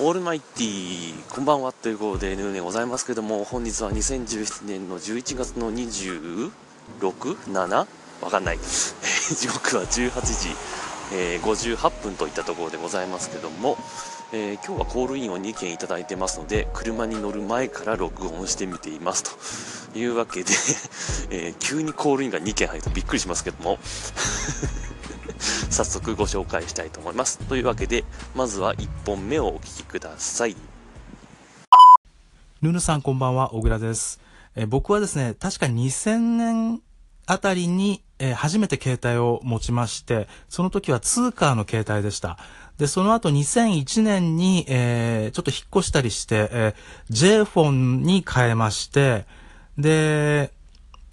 オールマイティ、こんばんはということで N でございますけども、本日は2017年の11月の 26?7? わかんない。時刻は18時、えー、58分といったところでございますけども、えー、今日はコールインを2件いただいてますので、車に乗る前から録音してみていますというわけで えー、急にコールインが2件入るとびっくりしますけども早速ご紹介したいと思います。というわけで、まずは1本目をお聴きください。ヌヌさんこんばんは、小倉です。え僕はですね、確か2000年あたりに、え初めて携帯を持ちまして、その時はツーカーの携帯でした。で、その後2001年に、えー、ちょっと引っ越したりして、えー、J フォンに変えまして、で、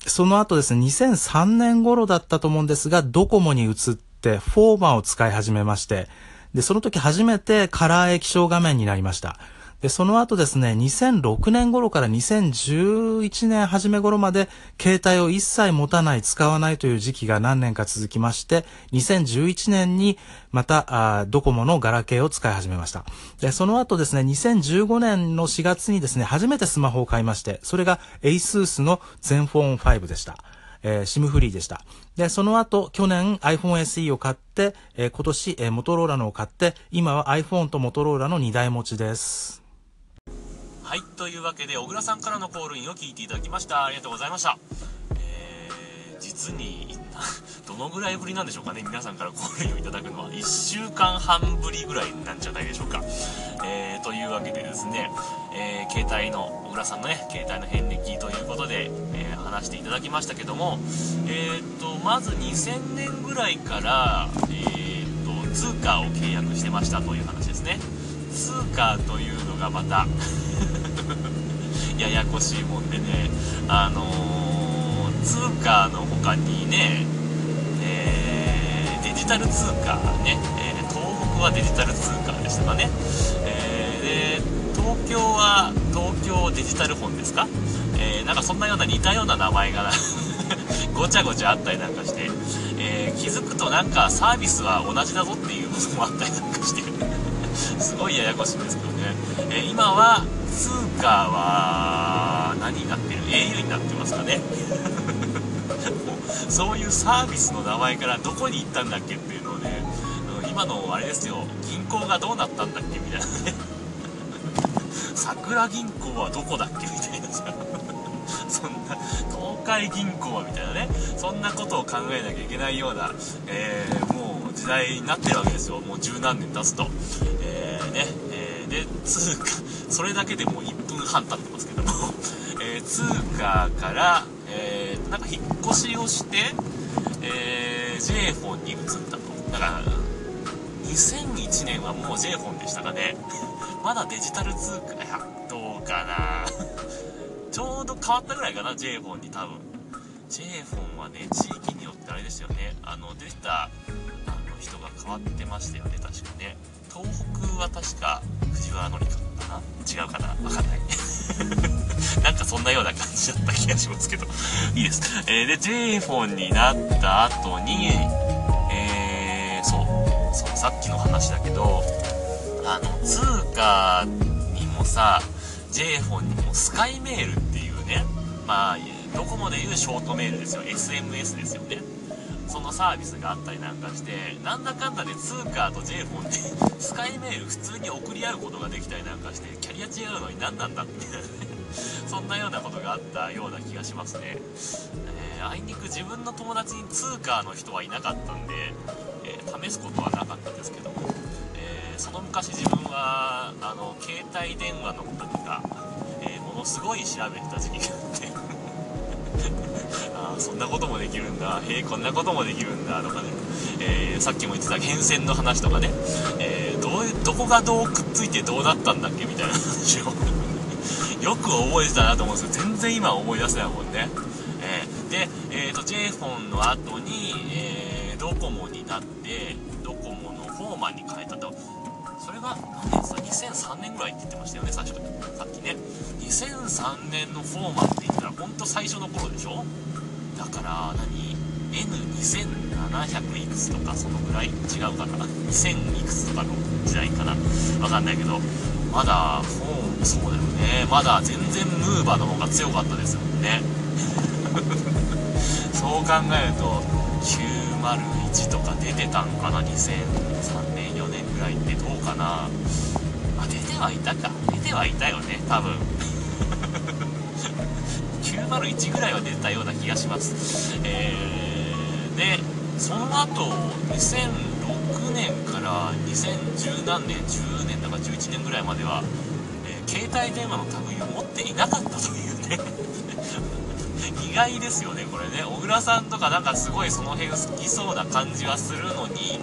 その後ですね、2003年頃だったと思うんですが、ドコモに移っ、フォーマを使い始めまして、で、その時初めてカラー液晶画面になりました。で、その後ですね、2006年頃から2011年初め頃まで、携帯を一切持たない、使わないという時期が何年か続きまして、2011年にまた、あドコモのガラケーを使い始めました。で、その後ですね、2015年の4月にですね、初めてスマホを買いまして、それが ASUS の ZenFone 5でした。えー、シムフリーでした。で、その後、去年 iPhone SE を買って、えー、今年、えー、モトローラのを買って、今は iPhone とモトローラの2台持ちです。はい、というわけで、小倉さんからのコールインを聞いていただきました。ありがとうございました。え、実に、どのぐらいぶりなんでしょうかね、皆さんからコールインをいただくのは。1週間半ぶりぐらいなんじゃないでしょうか。えー、というわけでですね、えー、携帯の、小倉さんのね、携帯の遍歴ということで、えー、話していただきましたけども、えー、と、まず2000年ぐらいから、えー、と、通貨を契約してましたという話ですね。通貨というのがまた ややこしいもんでね、あのー、通貨の他にね、えー、デジタル通貨ね、え、東北はデジタル通貨でしたかね、えで東京は東京デジタル本ですか、えなんかそんなような似たような名前が ごちゃごちゃあったりなんかして、え気づくとなんかサービスは同じだぞっていうこともあったりなんかして すごいややこしいんですけどね、え今は通貨は何になってる ?au になってますかね？そういうサービスの名前からどこに行ったんだっけっていうのをね今のあれですよ。銀行がどうなったんだっけみたいなね。桜銀行はどこだっけ？みたいなさ。そんな東海銀行はみたいなね。そんなことを考えなきゃいけないような、えー、もう時代になってるわけですよ。もう十何年経つと、えー、ね、えー、で通貨。それだけでもう1分半経ってますけども。えー、通貨から、えー、なんか引っ越しをして、えー、J フォンに移ったと。だから、2001年はもう J フォンでしたかね。まだデジタル通貨、いや、どうかな ちょうど変わったぐらいかな、J フォンに多分。J フォンはね、地域によってあれですよね。あの、出た、あの人が変わってましたよね、確かね。東北は確か藤原紀香かな違うかなわかんない。なんかそんなような感じだった気がしますけどいいです。えー、で、J フォンになった後に、さっきの話だけど、あの、通貨にもさ、J フォンにもスカイメールっていうね、まあ、ドコモでいうショートメールですよ。SMS ですよね。そのサービスがあったりなんかしてなんだかんだでツーカーと J フォンで スカイメール普通に送り合うことができたりなんかしてキャリア違うのに何なんだみたいなねそんなようなことがあったような気がしますね、えー、あいにく自分の友達にツーカーの人はいなかったんで、えー、試すことはなかったですけども、えー、その昔自分はあの携帯電話のこととか、えものすごい調べてた時期があって あそんなこともできるんだへえこんなこともできるんだとかね、え、さっきも言ってた変遷の話とかね、え、どうどこがどうくっついてどうなったんだっけみたいな話を よく覚えてたなと思うんですけど全然今思い出せないもんね、えー、で、えーと、J フォンの後に、えー、ドコモになってドコモのフォーマンに変えたと。それが何年ですか2003年ぐらいって言ってましたよね最初さっきね。2003年のフォーマンって言ったらほんと最初の頃でしょ？だから何？N2700 いくつとかそのぐらい？違うかな？2000いくつとかの時代かな？わかんないけどまだ4そうだよね。まだ全然ムーバーの方が強かったですもんね。そう考えると901とか出てたんかな？2003年4年ぐらいってどうかな？あ出てはいたか。出てはいたよね多分。901ぐらいは出たような気がします。えー、でその後2006年から2010何年10年だか11年ぐらいまでは、えー、携帯電話の類を持っていなかったというね。意外ですよねこれね。小倉さんとかなんかすごいその辺好きそうな感じはするのに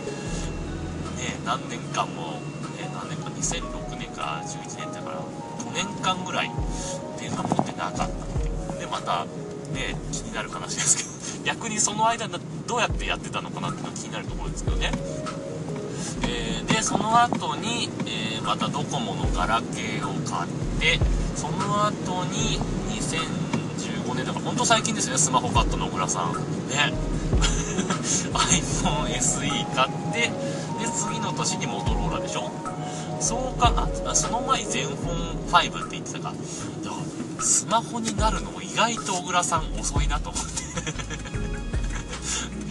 ね何年間も、ね、何年か2006年か11年だから5年間ぐらい電話持ってなかったってでまたね気になる話ですけど 逆にその間どうやってやってたのかなっていうのが気になるところですけどね、えー、でその後に、えー、またドコモのガラケーを買ってその後に2015年だからほんと最近ですねスマホ買ったの小倉さん。ね。iPhone SE 買ってで次の年にモトローラでしょ？そうかあその前全本5って言ってたか。だからスマホになるのも意外と小倉さん遅いなと思って。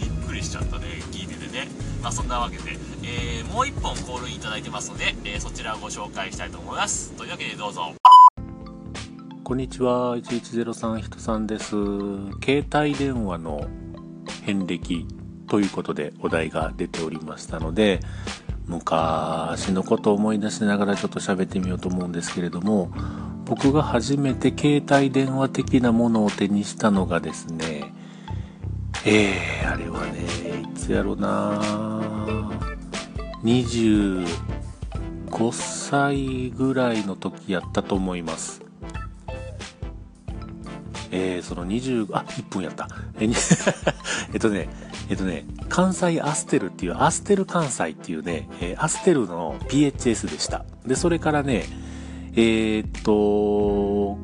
びっくりしちゃったね聞いててね。まあそんなわけで、えー、もう1本コールいただいてますので、えー、そちらをご紹介したいと思います。というわけでどうぞ。こんにちは。1103人さんです。携帯電話の遍歴ということでお題が出ておりましたので昔のことを思い出しながらちょっと喋ってみようと思うんですけれども僕が初めて携帯電話的なものを手にしたのがですねえー、あれはねいつやろな。25歳ぐらいの時やったと思います。えー、その20あ1分やったえ えっとねえっとね関西アステルっていうアステル関西っていうね、えー、アステルの PHS でしたでそれからねえー、っと、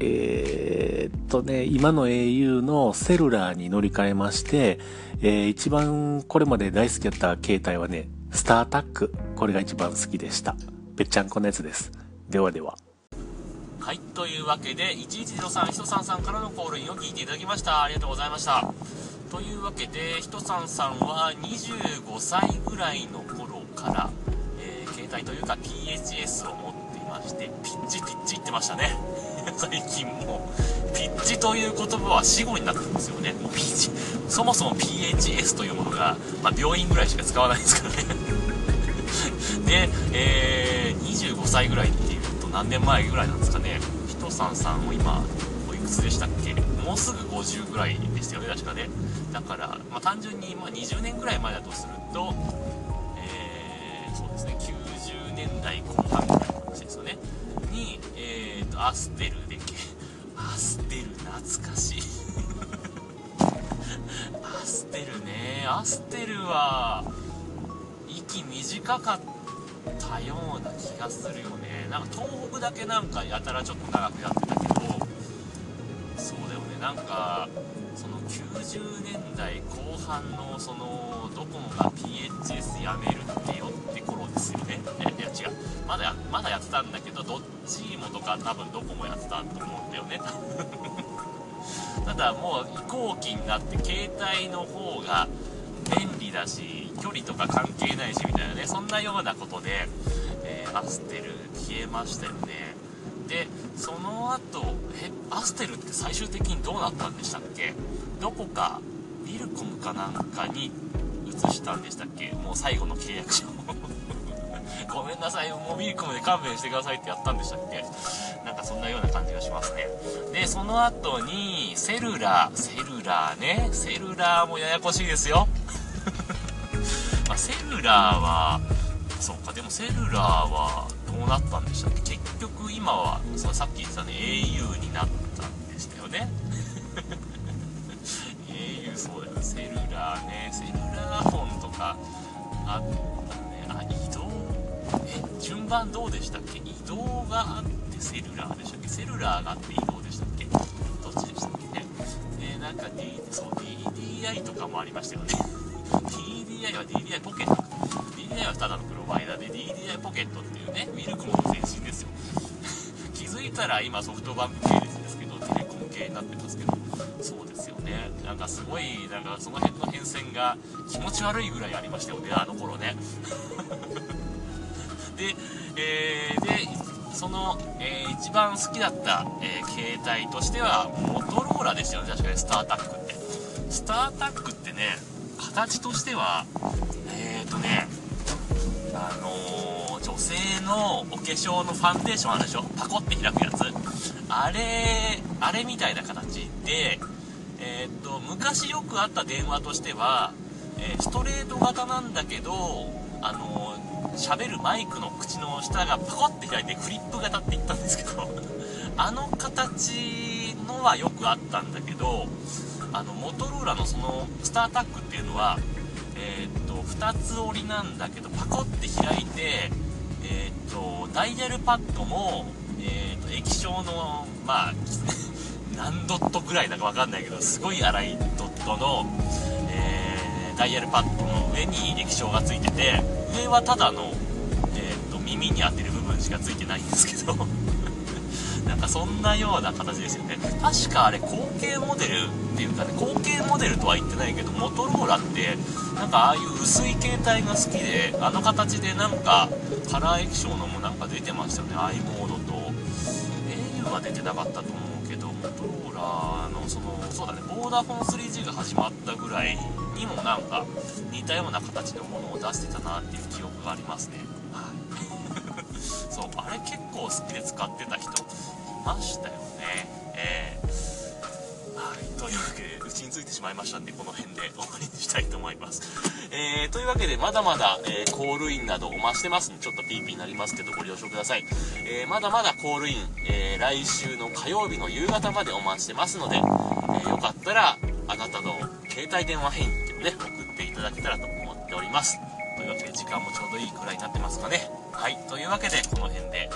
えー、っとね、今の au のセルラーに乗り換えまして、えー、一番これまで大好きだった携帯はね、スタータック。これが一番好きでした。ぺっちゃんこのやつです。ではでは。はい、というわけで、1103ひとさんからのコールインを聞いていただきました。ありがとうございました。というわけで、ひとさんさんは25歳ぐらいの頃から、えー、携帯というか PHS を持っていましてピッチピッチ言ってましたね 最近もうピッチという言葉は死語になってるんですよねもうピッチそもそも PHS というものが、まあ、病院ぐらいしか使わないですからね で、えー、25歳ぐらいっていう何年前ぐらいなんですかね。ひとさんさんを今おいくつでしたっけ。もうすぐ50ぐらいですよね確かね。だから、まあ、単純に、ま20年ぐらい前だとすると、えー、そうですね90年代後半ぐらいな話ですよね。に、えーと、アステルでけアステル懐かしい。アステルねアステルは息短かった。ような気がするよね。なんか東北だけなんかやたらちょっと長くやってたけどそうだよね。なんかその90年代後半のそのドコモが PHS やめるってよって頃ですよね。いやいや違う。まだまだやってたんだけどどっちもとか多分どこもやってたと思うんだよね。ただもう移行期になって携帯の方が便利だし距離とか関係ないしみたいなねそんなようなことで、えー、アステル消えましたよね。でその後えアステルって最終的にどうなったんでしたっけ？どこかビルコムかなんかに移したんでしたっけ？もう最後の契約書。ごめんなさい、もうミルコムで勘弁してくださいってやったんでしたっけ？なんかそんなような感じがしますね。で、その後に、セルラー、セルラーね、セルラーもややこしいですよ。まあ、セルラーは、そっか、でもセルラーはどうなったんでしたっけ？結局今は、そのさっき言ってたね、au になったんでしたよね。au そうだよ、セルラーね、セルラーフォンとか、あったね、あ、移動？え順番どうでしたっけ？移動があってセルラーでしたっけ？セルラーがあって移動でしたっけ？どっちでしたっけね？えー、なんか、D、そう DDI とかもありましたよね。DDI は DDI ポケット。DDI はただのプロバイダーで DDI ポケットっていうねミルクモの前身ですよ。気づいたら今ソフトバンク系列ですけどテレコム系になってますけどそうですよね。なんかすごいなんかその辺の変遷が気持ち悪いぐらいありましたよねあの頃ね。で、えー、でその、えー、一番好きだった、えー、携帯としてはモトローラですよね確かに。スタータックって。スタータックってね形としてはえっ、ー、とねあのー、女性のお化粧のファンデーションあるでしょ？パコって開くやつ。あれあれみたいな形でえっ、と昔よくあった電話としては、えストレート型なんだけどあの喋るマイクの口の下がパコって開いてフリップ型って言ったんですけどあの形のはよくあったんだけどあのモトローラのそのスタータックっていうのはえー、っと2つ折りなんだけどパコって開いてえー、っとダイヤルパッドも、えー、っと液晶のまあ 何ドットぐらいだか分かんないけどすごい粗いドットの、えダイヤルパッドの上に液晶がついてて上はただの、えっと耳に当てる部分しかついてないんですけど。かそんなような形ですよね。確かあれ後継モデルっていうかね後継モデルとは言ってないけどモトローラってなんかああいう薄い携帯が好きであの形でなんかカラー液晶のもなんか出てましたよね。i モードと。au は出てなかったと思うけどモトローラのそのそうだねボーダーフォン 3G が始まったぐらいにもなんか似たような形のものを出してたなっていう記憶がありますね。はい。そうあれ結構好きで使ってた人。ましたよね。えー、はいというわけでうちについてしまいましたんでこの辺で終わりにしたいと思います。えー、というわけでまだまだ、えー、コールインなどお待ちしてます。んでちょっとピーピーになりますけどご了承ください、えー、まだまだコールイン、え来週の火曜日の夕方までお待ちしてますので、えよかったらあなたの携帯電話返事をね送っていただけたらと思っております。というわけで時間もちょうどいいくらいになってますかね。はいというわけでこの辺で。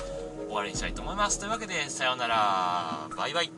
終わりにしたいと思います。というわけでさようなら。バイバイ。